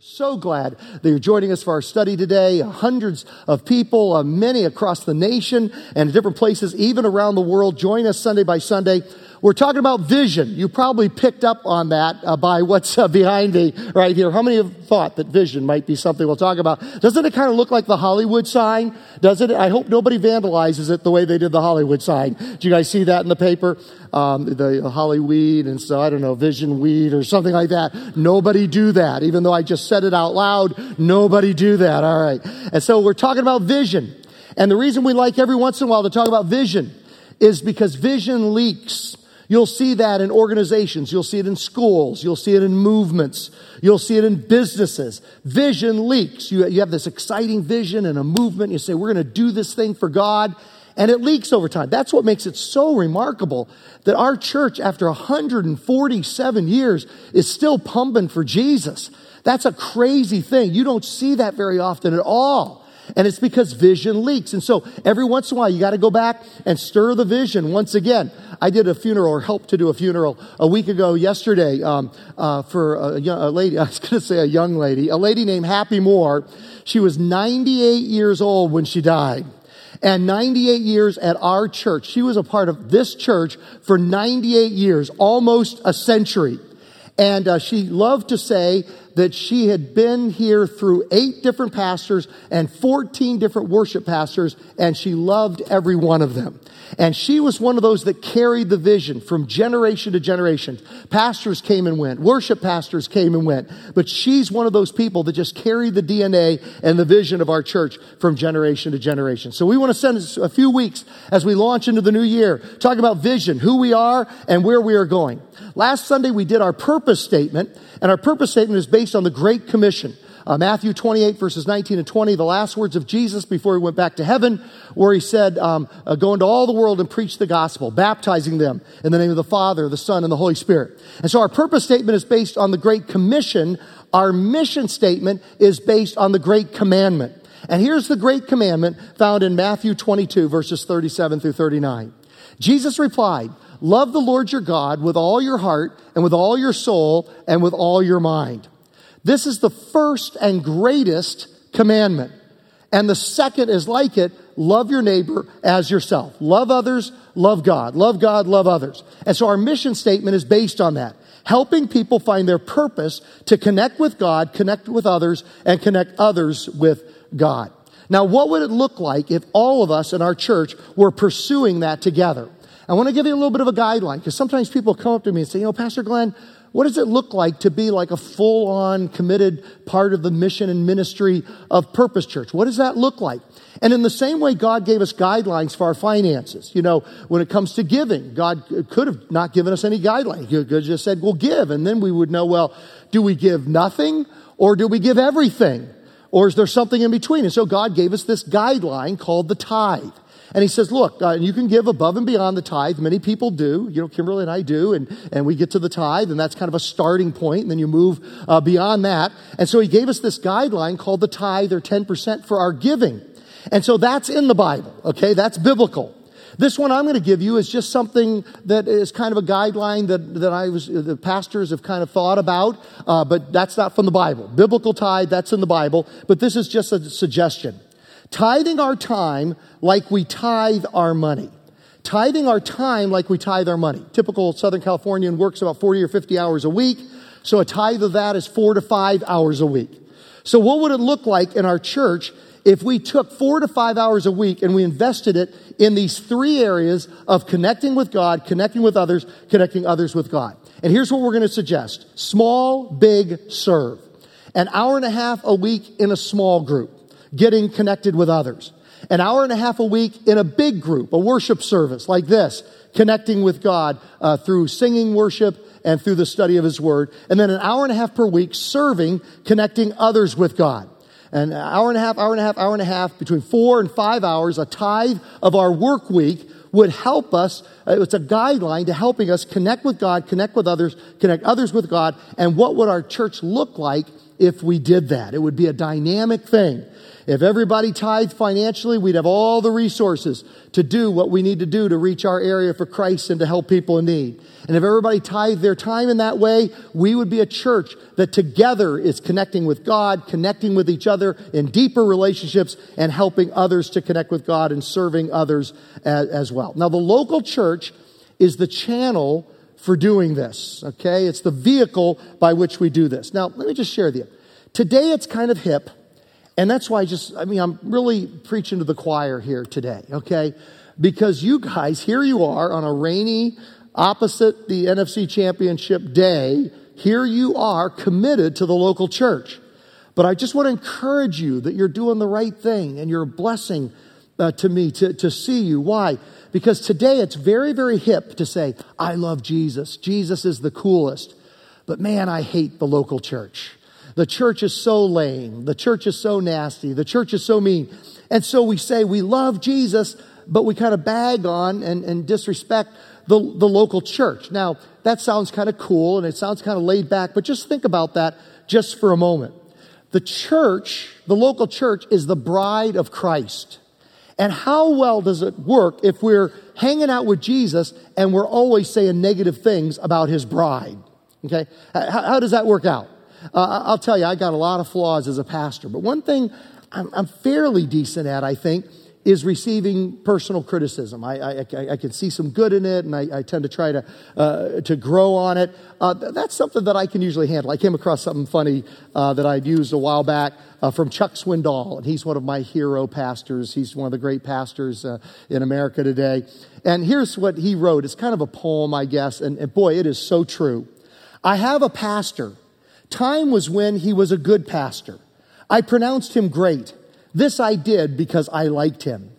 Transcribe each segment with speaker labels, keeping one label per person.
Speaker 1: So glad that you're joining us for our study today. Hundreds of people, uh, many across the nation and different places, even around the world, join us Sunday by Sunday. We're talking about vision. You probably picked up on that uh, by what's uh, behind me right here. How many have thought that vision might be something we'll talk about? Doesn't it kind of look like the Hollywood sign? Doesn't it? I hope nobody vandalizes it the way they did the Hollywood sign. Did you guys see that in the paper? Um, the Hollyweed and so I don't know, Vision Weed or something like that. Nobody do that. Even though I just said it out loud, nobody do that. All right. And so we're talking about vision. And the reason we like every once in a while to talk about vision is because vision leaks. You'll see that in organizations. You'll see it in schools. You'll see it in movements. You'll see it in businesses. Vision leaks. You, you have this exciting vision and a movement. You say, we're going to do this thing for God. And it leaks over time. That's what makes it so remarkable that our church, after 147 years, is still pumping for Jesus. That's a crazy thing. You don't see that very often at all. And it's because vision leaks. And so every once in a while, you got to go back and stir the vision once again. I did a funeral or helped to do a funeral a week ago yesterday um, uh, for a, a lady. I was going to say a young lady, a lady named Happy Moore. She was 98 years old when she died. And 98 years at our church. She was a part of this church for 98 years, almost a century. And uh, she loved to say that she had been here through eight different pastors and 14 different worship pastors, and she loved every one of them. And she was one of those that carried the vision from generation to generation. Pastors came and went, worship pastors came and went, but she's one of those people that just carried the DNA and the vision of our church from generation to generation. So we want to spend a few weeks as we launch into the new year, talking about vision, who we are and where we are going. Last Sunday we did our purpose statement, and our purpose statement is based on the Great Commission. Uh, Matthew 28 verses 19 and 20, the last words of Jesus before he went back to heaven, where he said, um, uh, go into all the world and preach the gospel, baptizing them in the name of the Father, the Son, and the Holy Spirit. And so our purpose statement is based on the Great Commission. Our mission statement is based on the Great Commandment. And here's the Great Commandment found in Matthew 22 verses 37 through 39. Jesus replied, Love the Lord your God with all your heart and with all your soul and with all your mind. This is the first and greatest commandment. And the second is like it love your neighbor as yourself. Love others, love God. Love God, love others. And so our mission statement is based on that. Helping people find their purpose to connect with God, connect with others, and connect others with God. Now, what would it look like if all of us in our church were pursuing that together? I want to give you a little bit of a guideline because sometimes people come up to me and say, you know, Pastor Glenn, what does it look like to be like a full on committed part of the mission and ministry of Purpose Church? What does that look like? And in the same way, God gave us guidelines for our finances. You know, when it comes to giving, God could have not given us any guidelines. He could have just said, well, give. And then we would know, well, do we give nothing or do we give everything? Or is there something in between? And so God gave us this guideline called the tithe. And he says, look, uh, you can give above and beyond the tithe. Many people do. You know, Kimberly and I do. And, and we get to the tithe, and that's kind of a starting point, and then you move uh, beyond that. And so he gave us this guideline called the tithe or 10% for our giving. And so that's in the Bible, okay? That's biblical. This one I'm going to give you is just something that is kind of a guideline that, that I was, the pastors have kind of thought about, uh, but that's not from the Bible. Biblical tithe, that's in the Bible, but this is just a suggestion. Tithing our time like we tithe our money. Tithing our time like we tithe our money. Typical Southern Californian works about 40 or 50 hours a week. So a tithe of that is four to five hours a week. So what would it look like in our church if we took four to five hours a week and we invested it in these three areas of connecting with God, connecting with others, connecting others with God? And here's what we're going to suggest. Small, big, serve. An hour and a half a week in a small group getting connected with others. An hour and a half a week in a big group, a worship service like this, connecting with God uh, through singing worship and through the study of His Word. And then an hour and a half per week serving, connecting others with God. An hour and a half, hour and a half, hour and a half, between four and five hours, a tithe of our work week would help us. Uh, it's a guideline to helping us connect with God, connect with others, connect others with God. And what would our church look like if we did that. It would be a dynamic thing. If everybody tithed financially, we'd have all the resources to do what we need to do to reach our area for Christ and to help people in need. And if everybody tithed their time in that way, we would be a church that together is connecting with God, connecting with each other in deeper relationships, and helping others to connect with God and serving others as, as well. Now, the local church is the channel for doing this, okay? It's the vehicle by which we do this. Now, let me just share with you. Today it's kind of hip and that's why I just, I mean, I'm really preaching to the choir here today, okay? Because you guys, here you are on a rainy, opposite the NFC championship day, here you are committed to the local church. But I just want to encourage you that you're doing the right thing and you're a blessing uh, to me to, to see you. Why? Because today it's very, very hip to say, I love Jesus. Jesus is the coolest. But man, I hate the local church. The church is so lame. The church is so nasty. The church is so mean. And so we say we love Jesus, but we kind of bag on and, and disrespect the, the local church. Now, that sounds kind of cool and it sounds kind of laid back, but just think about that just for a moment. The church, the local church, is the bride of Christ. And how well does it work if we're hanging out with Jesus and we're always saying negative things about his bride? Okay? How, how does that work out? Uh, I'll tell you, I got a lot of flaws as a pastor, but one thing I'm, I'm fairly decent at, I think, is receiving personal criticism. I, I, I, can see some good in it, and I, I tend to try to, uh, to grow on it. Uh, that's something that I can usually handle. I came across something funny uh, that I'd used a while back uh, from Chuck Swindoll, and he's one of my hero pastors. He's one of the great pastors uh, in America today. And here's what he wrote. It's kind of a poem, I guess, and, and boy, it is so true. I have a pastor Time was when he was a good pastor. I pronounced him great. This I did because I liked him.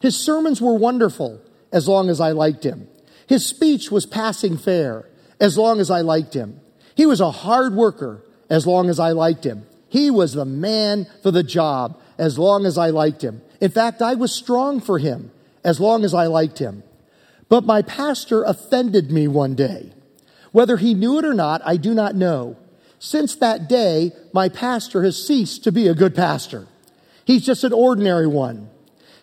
Speaker 1: His sermons were wonderful as long as I liked him. His speech was passing fair as long as I liked him. He was a hard worker as long as I liked him. He was the man for the job as long as I liked him. In fact, I was strong for him as long as I liked him. But my pastor offended me one day. Whether he knew it or not, I do not know. Since that day, my pastor has ceased to be a good pastor. He's just an ordinary one.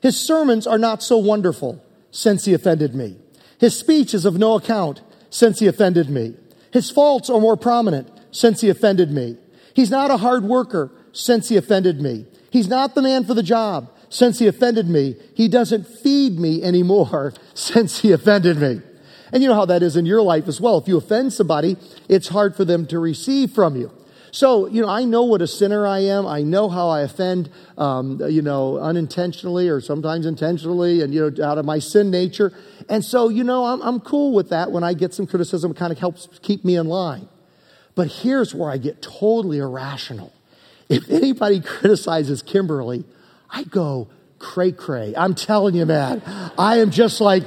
Speaker 1: His sermons are not so wonderful since he offended me. His speech is of no account since he offended me. His faults are more prominent since he offended me. He's not a hard worker since he offended me. He's not the man for the job since he offended me. He doesn't feed me anymore since he offended me. And you know how that is in your life as well. If you offend somebody, it's hard for them to receive from you. So, you know, I know what a sinner I am. I know how I offend, um, you know, unintentionally or sometimes intentionally and, you know, out of my sin nature. And so, you know, I'm, I'm cool with that when I get some criticism. It kind of helps keep me in line. But here's where I get totally irrational. If anybody criticizes Kimberly, I go cray cray. I'm telling you, man. I am just like,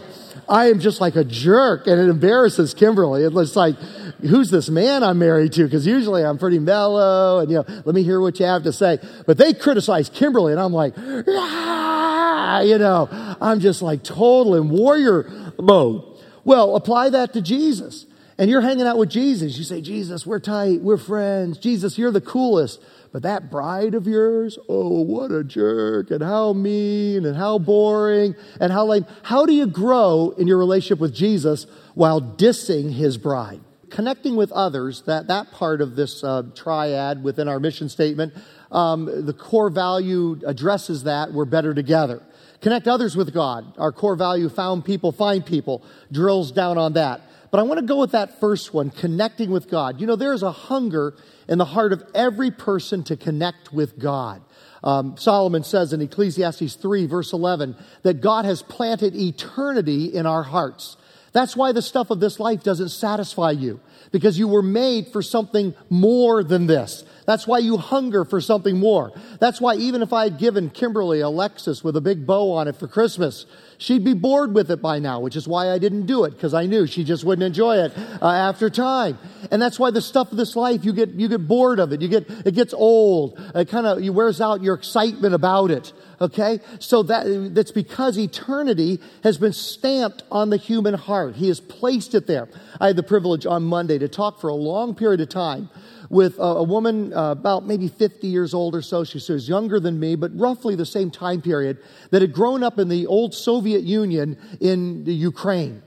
Speaker 1: I am just like a jerk and it embarrasses Kimberly. It's like, who's this man I'm married to? Because usually I'm pretty mellow and, you know, let me hear what you have to say. But they criticize Kimberly and I'm like, ah, you know, I'm just like total in warrior mode. Well, apply that to Jesus. And you're hanging out with Jesus. You say, Jesus, we're tight. We're friends. Jesus, you're the coolest. But that bride of yours, oh, what a jerk, and how mean, and how boring, and how lame. How do you grow in your relationship with Jesus while dissing his bride? Connecting with others, that, that part of this uh, triad within our mission statement, um, the core value addresses that we're better together. Connect others with God. Our core value, found people, find people, drills down on that. But I want to go with that first one, connecting with God. You know, there's a hunger in the heart of every person to connect with God. Um, Solomon says in Ecclesiastes 3, verse 11, that God has planted eternity in our hearts. That's why the stuff of this life doesn't satisfy you, because you were made for something more than this. That's why you hunger for something more. That's why even if I had given Kimberly a Lexus with a big bow on it for Christmas, she'd be bored with it by now, which is why I didn't do it, because I knew she just wouldn't enjoy it uh, after time. And that's why the stuff of this life, you get, you get bored of it. You get, it gets old. It kind of, wears out your excitement about it. Okay? So that, that's because eternity has been stamped on the human heart. He has placed it there. I had the privilege on Monday to talk for a long period of time with a, a woman uh, about maybe 50 years old or so. She was younger than me, but roughly the same time period that had grown up in the old Soviet Union in the Ukraine.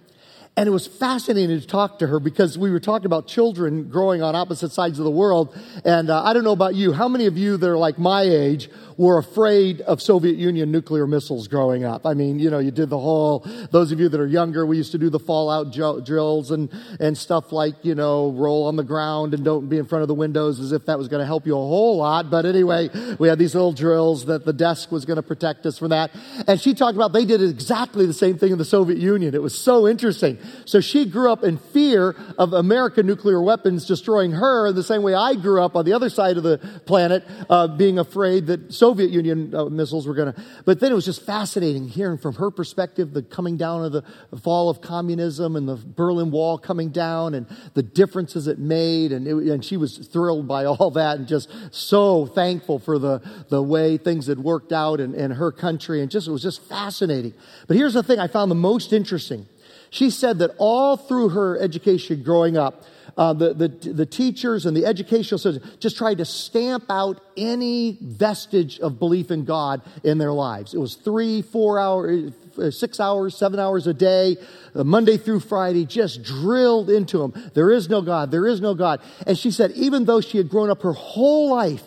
Speaker 1: And it was fascinating to talk to her because we were talking about children growing on opposite sides of the world. And uh, I don't know about you, how many of you that are like my age were afraid of Soviet Union nuclear missiles growing up. I mean, you know, you did the whole, those of you that are younger, we used to do the fallout drills and, and stuff like, you know, roll on the ground and don't be in front of the windows as if that was going to help you a whole lot. But anyway, we had these little drills that the desk was going to protect us from that. And she talked about they did exactly the same thing in the Soviet Union. It was so interesting. So she grew up in fear of American nuclear weapons destroying her the same way I grew up on the other side of the planet, uh, being afraid that Soviet Union uh, missiles were going to. But then it was just fascinating hearing from her perspective the coming down of the, the, fall of communism and the Berlin Wall coming down and the differences it made. And, it, and she was thrilled by all that and just so thankful for the, the way things had worked out in, in her country. And just, it was just fascinating. But here's the thing I found the most interesting. She said that all through her education growing up, uh, the, the, the teachers and the educational system just tried to stamp out any vestige of belief in God in their lives. It was three, four hours, uh, six hours, seven hours a day, uh, Monday through Friday, just drilled into them. There is no God. There is no God. And she said, even though she had grown up her whole life,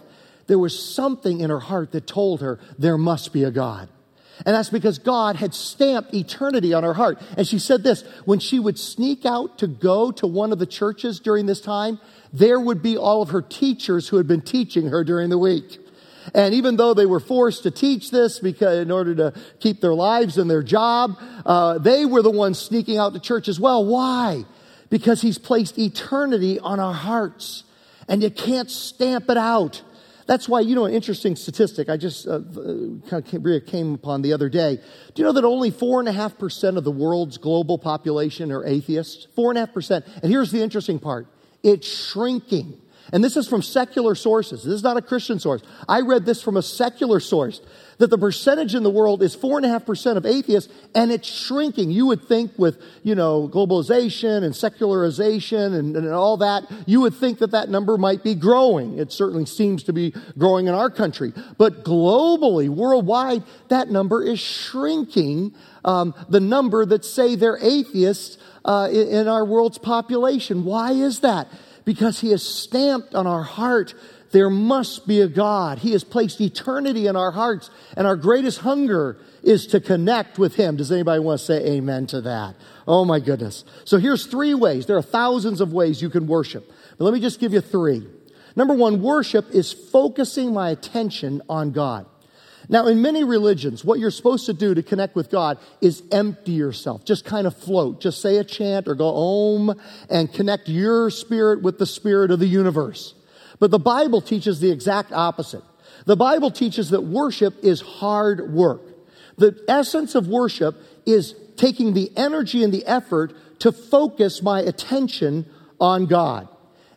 Speaker 1: there was something in her heart that told her there must be a God. And that's because God had stamped eternity on her heart. And she said this when she would sneak out to go to one of the churches during this time, there would be all of her teachers who had been teaching her during the week. And even though they were forced to teach this because in order to keep their lives and their job, uh, they were the ones sneaking out to church as well. Why? Because He's placed eternity on our hearts, and you can't stamp it out. That's why, you know, an interesting statistic I just uh, kind of came upon the other day. Do you know that only 4.5% of the world's global population are atheists? 4.5%. And here's the interesting part it's shrinking. And this is from secular sources. This is not a Christian source. I read this from a secular source that the percentage in the world is 4.5% of atheists and it's shrinking. You would think with, you know, globalization and secularization and, and all that, you would think that that number might be growing. It certainly seems to be growing in our country. But globally, worldwide, that number is shrinking. Um, the number that say they're atheists uh, in, in our world's population. Why is that? Because he has stamped on our heart there must be a God. He has placed eternity in our hearts, and our greatest hunger is to connect with Him. Does anybody want to say amen to that? Oh my goodness. So here's three ways. There are thousands of ways you can worship, but let me just give you three. Number one, worship is focusing my attention on God. Now, in many religions, what you're supposed to do to connect with God is empty yourself. Just kind of float. Just say a chant or go om and connect your spirit with the spirit of the universe. But the Bible teaches the exact opposite. The Bible teaches that worship is hard work. The essence of worship is taking the energy and the effort to focus my attention on God.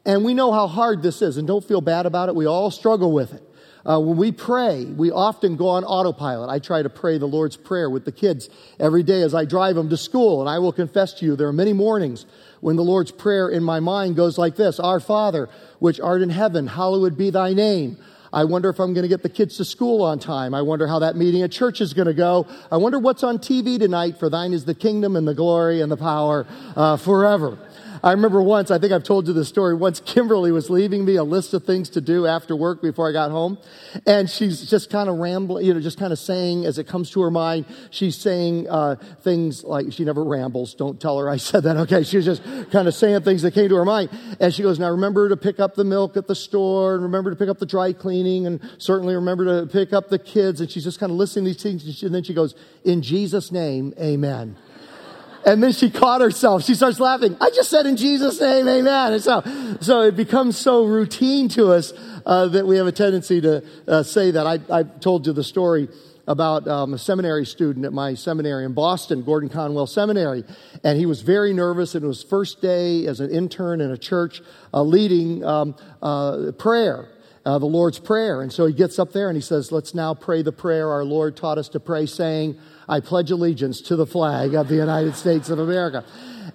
Speaker 1: And we know how hard this is, and don't feel bad about it. We all struggle with it. Uh, when we pray, we often go on autopilot. I try to pray the Lord's Prayer with the kids every day as I drive them to school, and I will confess to you, there are many mornings when the Lord's Prayer in my mind goes like this Our Father, which art in heaven, hallowed be thy name. I wonder if I'm going to get the kids to school on time. I wonder how that meeting at church is going to go. I wonder what's on TV tonight, for thine is the kingdom and the glory and the power uh, forever. I remember once, I think I've told you the story, once Kimberly was leaving me a list of things to do after work before I got home. And she's just kind of rambling, you know, just kind of saying as it comes to her mind, she's saying uh, things like, she never rambles. Don't tell her I said that. Okay. She was just kind of saying things that came to her mind. And she goes, now remember to pick up the milk at the store and remember to pick up the dry cleaning and certainly remember to pick up the kids. And she's just kind of listening to these things. And then she goes, in Jesus' name, amen. And then she caught herself. She starts laughing. I just said in Jesus' name, amen. And so, so it becomes so routine to us uh, that we have a tendency to uh, say that. I, I told you the story about um, a seminary student at my seminary in Boston, Gordon Conwell Seminary, and he was very nervous. And it was first day as an intern in a church uh, leading um, uh, prayer. Uh, the Lord's Prayer. And so he gets up there and he says, Let's now pray the prayer our Lord taught us to pray, saying, I pledge allegiance to the flag of the United States of America.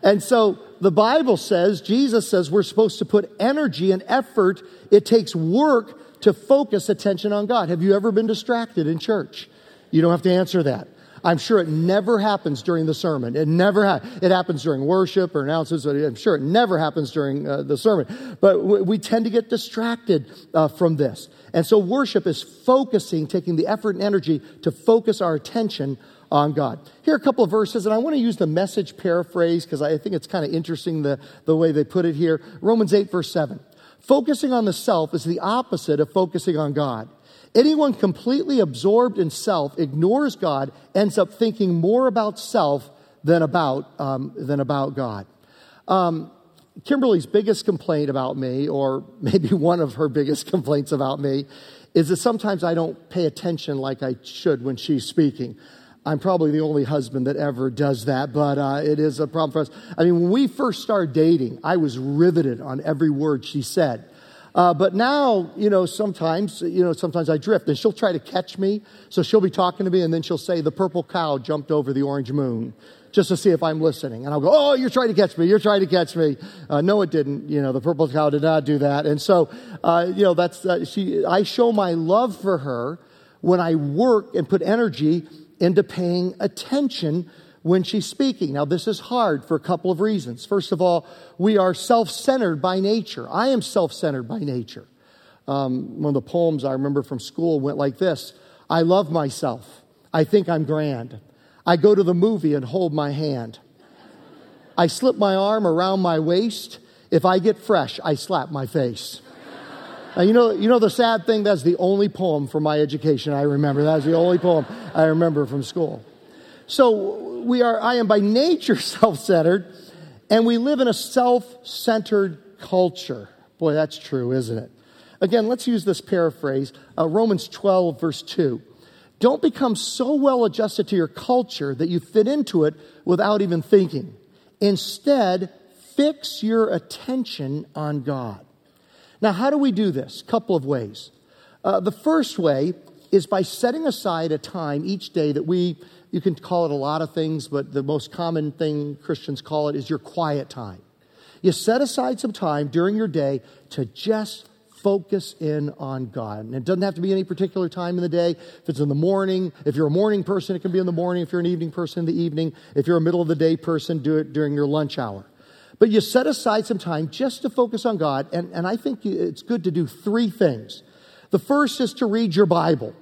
Speaker 1: And so the Bible says, Jesus says, we're supposed to put energy and effort. It takes work to focus attention on God. Have you ever been distracted in church? You don't have to answer that. I'm sure it never happens during the sermon. It never ha- it happens during worship or announcements. I'm sure it never happens during uh, the sermon. But w- we tend to get distracted uh, from this. And so worship is focusing, taking the effort and energy to focus our attention on God. Here are a couple of verses, and I want to use the message paraphrase because I think it's kind of interesting the, the way they put it here. Romans 8, verse 7. Focusing on the self is the opposite of focusing on God. Anyone completely absorbed in self ignores God, ends up thinking more about self than about, um, than about God. Um, Kimberly's biggest complaint about me, or maybe one of her biggest complaints about me, is that sometimes I don't pay attention like I should when she's speaking. I'm probably the only husband that ever does that, but uh, it is a problem for us. I mean, when we first started dating, I was riveted on every word she said. Uh, but now, you know, sometimes, you know, sometimes I drift and she'll try to catch me. So she'll be talking to me and then she'll say, the purple cow jumped over the orange moon just to see if I'm listening. And I'll go, oh, you're trying to catch me. You're trying to catch me. Uh, no, it didn't. You know, the purple cow did not do that. And so, uh, you know, that's, uh, she, I show my love for her when I work and put energy into paying attention when she's speaking. Now, this is hard for a couple of reasons. First of all, we are self centered by nature. I am self centered by nature. Um, one of the poems I remember from school went like this I love myself. I think I'm grand. I go to the movie and hold my hand. I slip my arm around my waist. If I get fresh, I slap my face. Now, you know, you know the sad thing? That's the only poem from my education I remember. That's the only poem I remember from school. So we are, I am by nature self-centered, and we live in a self-centered culture. Boy, that's true, isn't it? Again, let's use this paraphrase. Uh, Romans 12, verse 2. Don't become so well adjusted to your culture that you fit into it without even thinking. Instead, fix your attention on God. Now, how do we do this? A couple of ways. Uh, the first way is by setting aside a time each day that we, you can call it a lot of things, but the most common thing Christians call it is your quiet time. You set aside some time during your day to just focus in on God. And it doesn't have to be any particular time in the day. If it's in the morning, if you're a morning person, it can be in the morning. If you're an evening person, in the evening. If you're a middle of the day person, do it during your lunch hour. But you set aside some time just to focus on God, and, and I think it's good to do three things. The first is to read your Bible.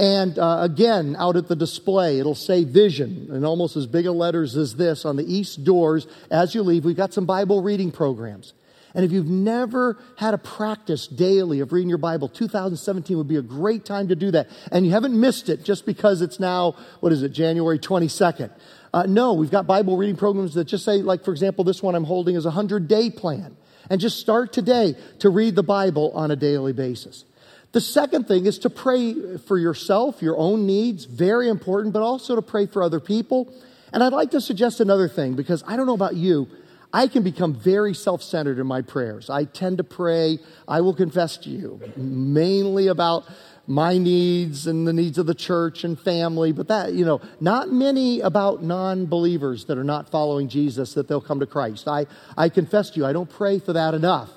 Speaker 1: And uh, again, out at the display, it'll say vision, and almost as big a letters as this on the east doors as you leave. We've got some Bible reading programs. And if you've never had a practice daily of reading your Bible, 2017 would be a great time to do that. And you haven't missed it just because it's now, what is it, January 22nd. Uh, no, we've got Bible reading programs that just say, like, for example, this one I'm holding is a 100 day plan. And just start today to read the Bible on a daily basis. The second thing is to pray for yourself, your own needs, very important, but also to pray for other people. And I'd like to suggest another thing because I don't know about you, I can become very self centered in my prayers. I tend to pray, I will confess to you, mainly about my needs and the needs of the church and family, but that, you know, not many about non believers that are not following Jesus that they'll come to Christ. I, I confess to you, I don't pray for that enough.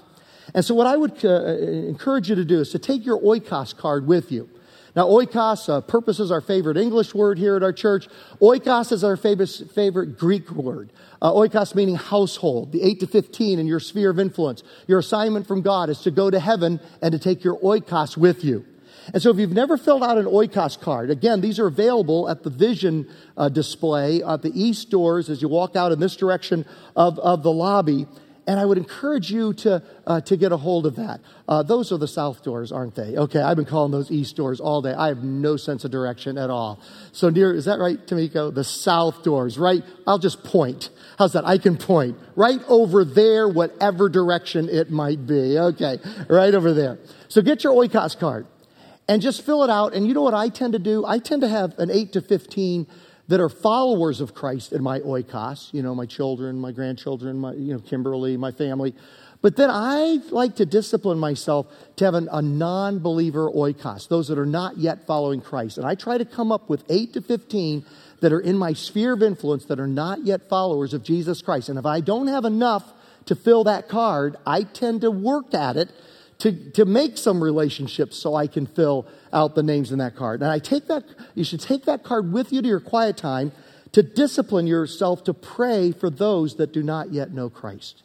Speaker 1: And so, what I would uh, encourage you to do is to take your oikos card with you. Now, oikos, uh, purpose is our favorite English word here at our church. Oikos is our favorite, favorite Greek word. Uh, oikos meaning household, the 8 to 15 in your sphere of influence. Your assignment from God is to go to heaven and to take your oikos with you. And so if you've never filled out an oikos card, again, these are available at the vision uh, display at the east doors as you walk out in this direction of, of the lobby. And I would encourage you to, uh, to get a hold of that. Uh, those are the south doors, aren't they? Okay, I've been calling those east doors all day. I have no sense of direction at all. So near, is that right, Tamiko? The south doors, right? I'll just point. How's that? I can point. Right over there, whatever direction it might be. Okay, right over there. So get your oikos card and just fill it out. And you know what I tend to do? I tend to have an 8 to 15 that are followers of Christ in my oikos, you know, my children, my grandchildren, my, you know, Kimberly, my family. But then I like to discipline myself to have an, a non believer oikos, those that are not yet following Christ. And I try to come up with 8 to 15 that are in my sphere of influence that are not yet followers of Jesus Christ. And if I don't have enough to fill that card, I tend to work at it to, to make some relationships so I can fill out the names in that card. And I take that, you should take that card with you to your quiet time to discipline yourself to pray for those that do not yet know Christ.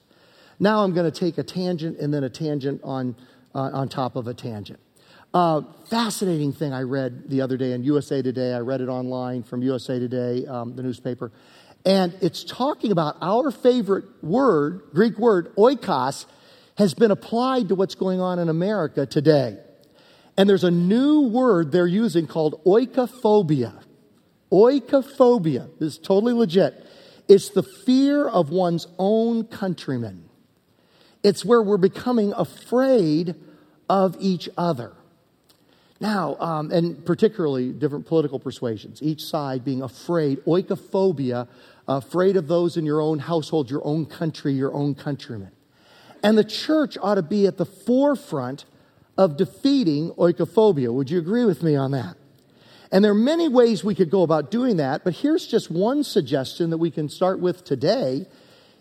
Speaker 1: Now I'm going to take a tangent and then a tangent on, uh, on top of a tangent. Uh, fascinating thing I read the other day in USA Today. I read it online from USA Today, um, the newspaper. And it's talking about our favorite word, Greek word, oikos, has been applied to what's going on in America today. And there's a new word they're using called oikophobia. Oikophobia this is totally legit. It's the fear of one's own countrymen. It's where we're becoming afraid of each other. Now, um, and particularly different political persuasions, each side being afraid, oikophobia, afraid of those in your own household, your own country, your own countrymen. And the church ought to be at the forefront of defeating oikophobia. Would you agree with me on that? And there are many ways we could go about doing that, but here's just one suggestion that we can start with today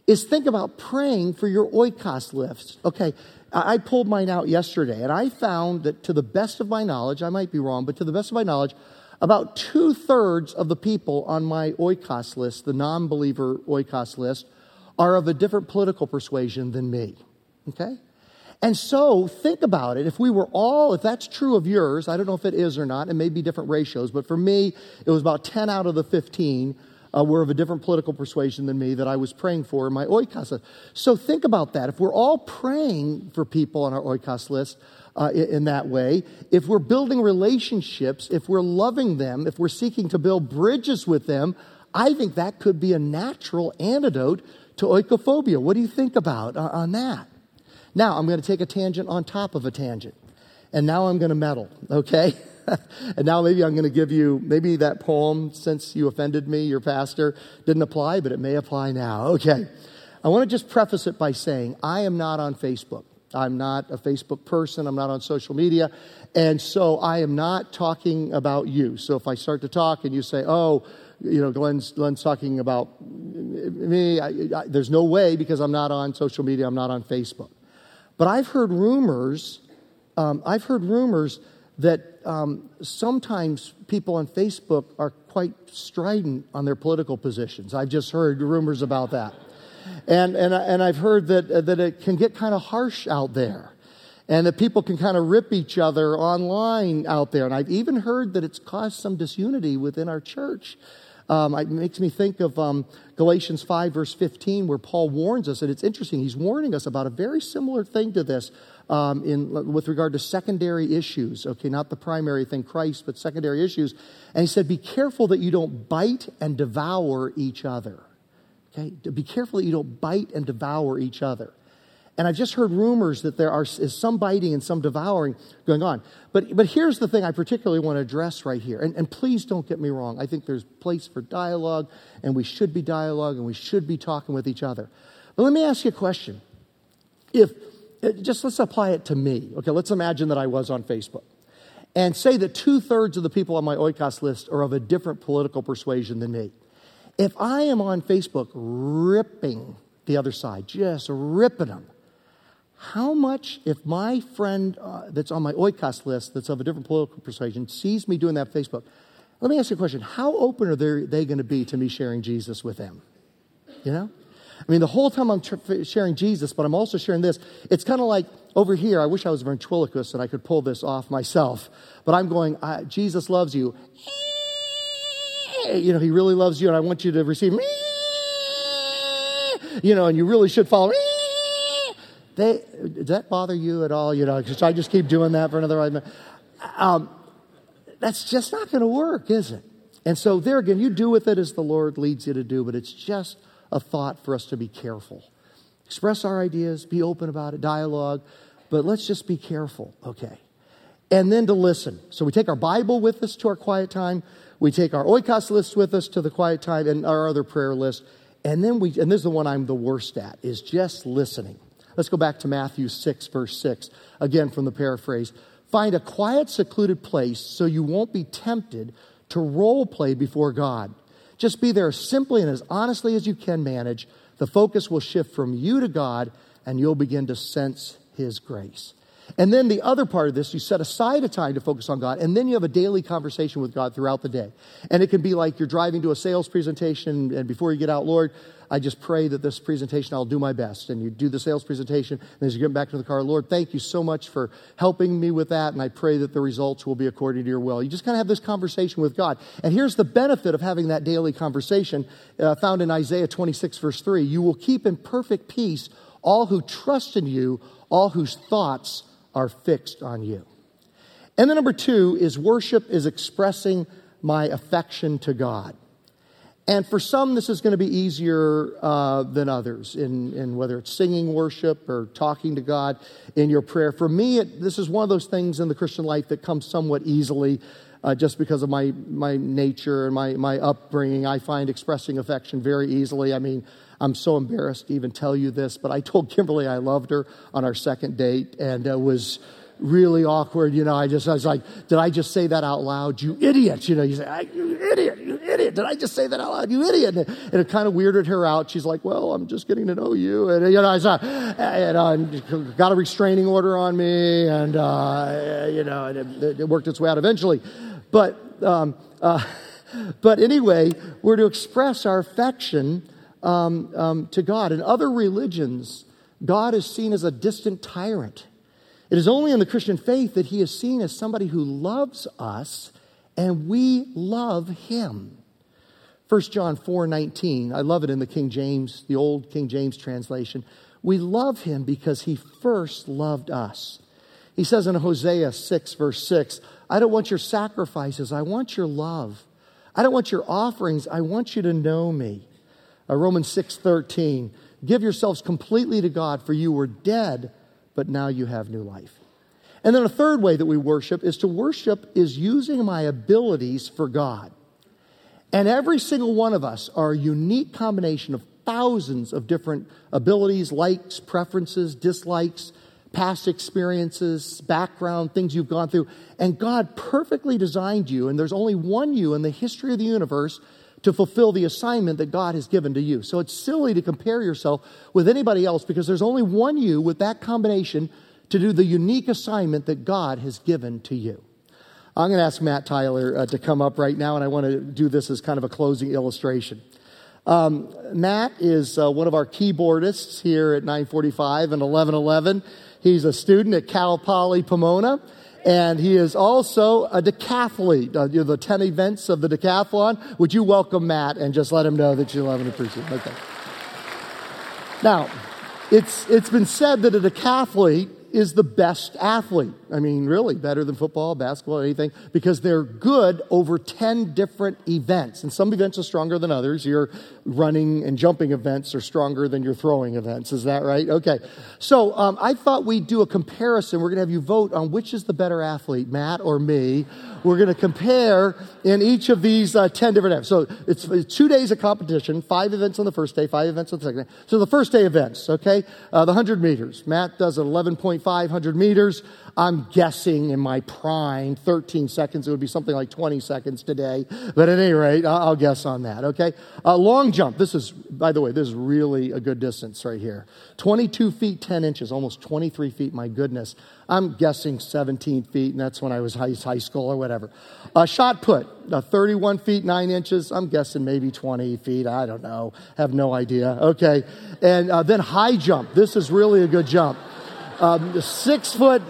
Speaker 1: is think about praying for your oikos list. Okay, I pulled mine out yesterday, and I found that to the best of my knowledge, I might be wrong, but to the best of my knowledge, about two thirds of the people on my oikos list, the non believer oikos list, are of a different political persuasion than me. Okay? And so think about it. If we were all, if that's true of yours, I don't know if it is or not, it may be different ratios, but for me, it was about 10 out of the 15 uh, were of a different political persuasion than me that I was praying for in my oikos. So think about that. If we're all praying for people on our oikos list uh, in, that way, if we're building relationships, if we're loving them, if we're seeking to build bridges with them, I think that could be a natural antidote to oikophobia. What do you think about uh, on that? Now, I'm going to take a tangent on top of a tangent. And now I'm going to meddle, okay? and now maybe I'm going to give you, maybe that poem, since you offended me, your pastor, didn't apply, but it may apply now. Okay. I want to just preface it by saying I am not on Facebook. I'm not a Facebook person. I'm not on social media. And so I am not talking about you. So if I start to talk and you say, oh, you know, Glenn's, Glenn's talking about me, I, I, there's no way because I'm not on social media, I'm not on Facebook. But I've heard rumors, um, I've heard rumors that um, sometimes people on Facebook are quite strident on their political positions. I've just heard rumors about that. And, and, and I've heard that, uh, that it can get kind of harsh out there. And that people can kind of rip each other online out there. And I've even heard that it's caused some disunity within our church. Um, it makes me think of um, Galatians 5, verse 15, where Paul warns us, and it's interesting. He's warning us about a very similar thing to this um, in, with regard to secondary issues. Okay, not the primary thing, Christ, but secondary issues. And he said, Be careful that you don't bite and devour each other. Okay, be careful that you don't bite and devour each other. And I've just heard rumors that there are, is some biting and some devouring going on. But, but here's the thing I particularly want to address right here. And, and please don't get me wrong. I think there's place for dialogue, and we should be dialogue, and we should be talking with each other. But let me ask you a question. If uh, just let's apply it to me. Okay, let's imagine that I was on Facebook. And say that two thirds of the people on my oikos list are of a different political persuasion than me. If I am on Facebook ripping the other side, just ripping them, how much, if my friend uh, that's on my oikos list that's of a different political persuasion sees me doing that Facebook, let me ask you a question. How open are they, they going to be to me sharing Jesus with them? You know? I mean, the whole time I'm tr- sharing Jesus, but I'm also sharing this. It's kind of like over here, I wish I was a ventriloquist and I could pull this off myself. But I'm going, Jesus loves you. You know, he really loves you, and I want you to receive me. You know, and you really should follow me. They, does that bother you at all? You know, I just keep doing that for another five minutes? Um, that's just not going to work, is it? And so, there again, you do with it as the Lord leads you to do, but it's just a thought for us to be careful. Express our ideas, be open about it, dialogue, but let's just be careful, okay? And then to listen. So we take our Bible with us to our quiet time, we take our oikos list with us to the quiet time and our other prayer list, and then we, and this is the one I'm the worst at, is just listening. Let's go back to Matthew 6, verse 6, again from the paraphrase. Find a quiet, secluded place so you won't be tempted to role play before God. Just be there simply and as honestly as you can manage. The focus will shift from you to God, and you'll begin to sense His grace. And then the other part of this, you set aside a time to focus on God, and then you have a daily conversation with God throughout the day. And it can be like you're driving to a sales presentation, and before you get out, Lord, I just pray that this presentation, I'll do my best. And you do the sales presentation, and as you get back to the car, Lord, thank you so much for helping me with that, and I pray that the results will be according to your will. You just kind of have this conversation with God. And here's the benefit of having that daily conversation uh, found in Isaiah 26, verse 3 You will keep in perfect peace all who trust in you, all whose thoughts are fixed on you. And then number two is worship is expressing my affection to God. And for some, this is going to be easier uh, than others, in, in whether it's singing worship or talking to God in your prayer. For me, it, this is one of those things in the Christian life that comes somewhat easily uh, just because of my, my nature and my, my upbringing. I find expressing affection very easily. I mean, I'm so embarrassed to even tell you this, but I told Kimberly I loved her on our second date, and it was really awkward. You know, I just I was like, did I just say that out loud? You idiot! You know, you say, you idiot, you idiot. Did I just say that out loud? You idiot! And it, and it kind of weirded her out. She's like, well, I'm just getting to know you, and you know, I saw, and uh, got a restraining order on me, and uh, you know, it, it, worked its way out eventually. But um, uh, but anyway, we're to express our affection um, um, to God. In other religions, God is seen as a distant tyrant. It is only in the Christian faith that he is seen as somebody who loves us and we love him. 1 John 4 19, I love it in the King James, the old King James translation. We love him because he first loved us. He says in Hosea 6, verse 6, I don't want your sacrifices, I want your love. I don't want your offerings, I want you to know me. Uh, Romans 6:13. give yourselves completely to God, for you were dead but now you have new life. And then a third way that we worship is to worship is using my abilities for God. And every single one of us are a unique combination of thousands of different abilities, likes, preferences, dislikes, past experiences, background, things you've gone through. And God perfectly designed you, and there's only one you in the history of the universe to fulfill the assignment that God has given to you. So it's silly to compare yourself with anybody else because there's only one you with that combination to do the unique assignment that God has given to you. I'm going to ask Matt Tyler uh, to come up right now, and I want to do this as kind of a closing illustration. Um, Matt is uh, one of our keyboardists here at 945 and 1111. He's a student at Cal Poly Pomona. And he is also a decathlete, uh, you know, the 10 events of the decathlon. Would you welcome Matt and just let him know that you love and appreciate him? Okay. Now, it's, it's been said that a decathlete is the best athlete. I mean, really, better than football, basketball, anything, because they're good over 10 different events. And some events are stronger than others. Your running and jumping events are stronger than your throwing events. Is that right? Okay. So um, I thought we'd do a comparison. We're going to have you vote on which is the better athlete, Matt or me. We're going to compare in each of these uh, 10 different events. So it's, it's, two days of competition, five events on the first day, five events on the second day. So the first day events, okay? Uh, the 100 meters. Matt does 11.5 100 meters. I'm guessing in my prime, 13 seconds. It would be something like 20 seconds today. But at any rate, I'll guess on that, okay? Uh, long jump. This is, by the way, this is really a good distance right here. 22 feet, 10 inches, almost 23 feet, my goodness. I'm guessing 17 feet, and that's when I was high, high school or whatever. Uh, shot put, uh, 31 feet, 9 inches. I'm guessing maybe 20 feet. I don't know. Have no idea. Okay. And uh, then high jump. This is really a good jump. Um, six foot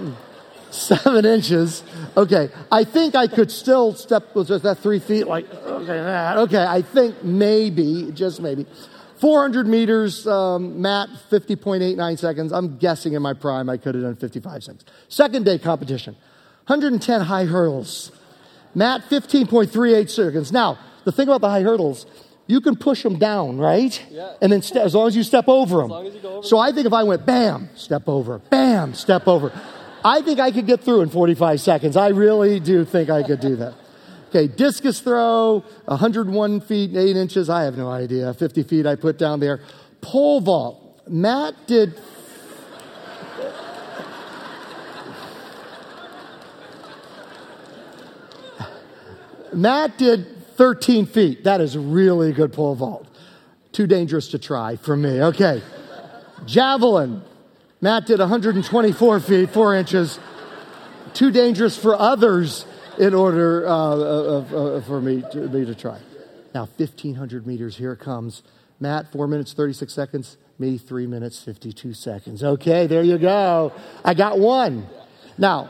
Speaker 1: seven inches. Okay, I think I could still step with just that three feet. Like, okay, okay, I think maybe, just maybe. 400 meters, um, Matt, 50.89 seconds. I'm guessing in my prime I could have done 55 seconds. Second day competition, 110 high hurdles. Matt, 15.38 seconds. Now, the thing about the high hurdles, you can push them down, right?
Speaker 2: Yeah.
Speaker 1: And then st- as long as you step over them.
Speaker 2: Over
Speaker 1: so I think if I went bam, step over, bam, step over. I think I could get through in 45 seconds. I really do think I could do that. Okay, discus throw, 101 feet, 8 inches. I have no idea. 50 feet I put down there. Pole vault. Matt did. Matt did 13 feet. That is really good pole vault. Too dangerous to try for me. Okay. Javelin, Matt did 124 feet, 4 inches. Too dangerous for others in order uh, uh, uh, for me to, me to try. Now, 1,500 meters, here it comes. Matt, 4 minutes, 36 seconds. Me, 3 minutes, 52 seconds. Okay, there you go. I got one. Now,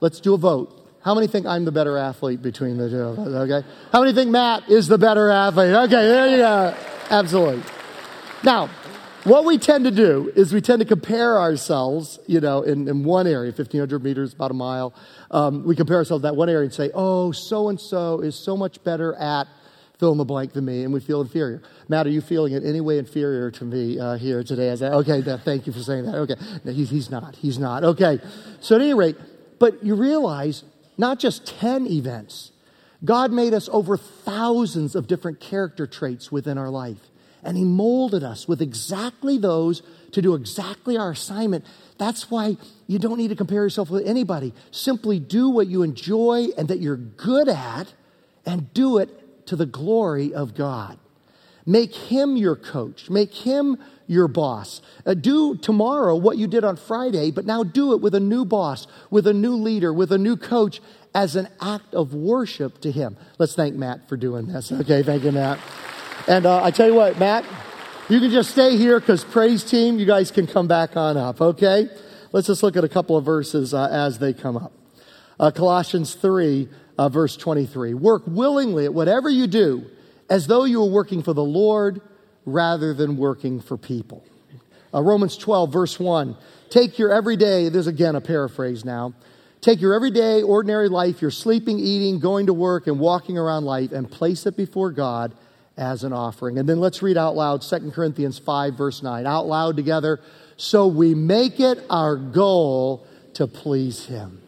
Speaker 1: let's do a vote. How many think I'm the better athlete between the two of us? Okay. How many think Matt is the better athlete? Okay, there you go. Absolutely. Now, what we tend to do is we tend to compare ourselves, you know, in, in one area, 1,500 meters, about a mile. Um, we compare ourselves to that one area and say, oh, so and so is so much better at fill in the blank than me, and we feel inferior. Matt, are you feeling in any way inferior to me uh, here today? As I, okay, thank you for saying that. Okay, no, he's, he's not. He's not. Okay, so at any rate, but you realize not just 10 events. God made us over thousands of different character traits within our life. And He molded us with exactly those to do exactly our assignment. That's why you don't need to compare yourself with anybody. Simply do what you enjoy and that you're good at and do it to the glory of God. Make Him your coach, make Him your boss. Uh, do tomorrow what you did on Friday, but now do it with a new boss, with a new leader, with a new coach as an act of worship to Him. Let's thank Matt for doing this. Okay, thank you, Matt. And uh, I tell you what, Matt, you can just stay here because praise team, you guys can come back on up, okay? Let's just look at a couple of verses uh, as they come up. Uh, Colossians 3, uh, verse 23. Work willingly at whatever you do as though you were working for the Lord rather than working for people. Uh, Romans 12, verse 1. Take your everyday, there's again a paraphrase now. Take your everyday, ordinary life, your sleeping, eating, going to work, and walking around life, and place it before God as an offering. And then let's read out loud 2 Corinthians 5, verse 9. Out loud together. So we make it our goal to please Him.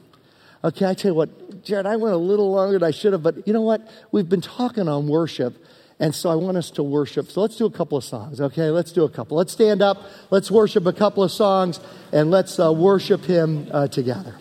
Speaker 1: Okay, I tell you what, Jared, I went a little longer than I should have, but you know what? We've been talking on worship. And so I want us to worship. So let's do a couple of songs, okay? Let's do a couple. Let's stand up. Let's worship a couple of songs and let's uh, worship Him uh, together.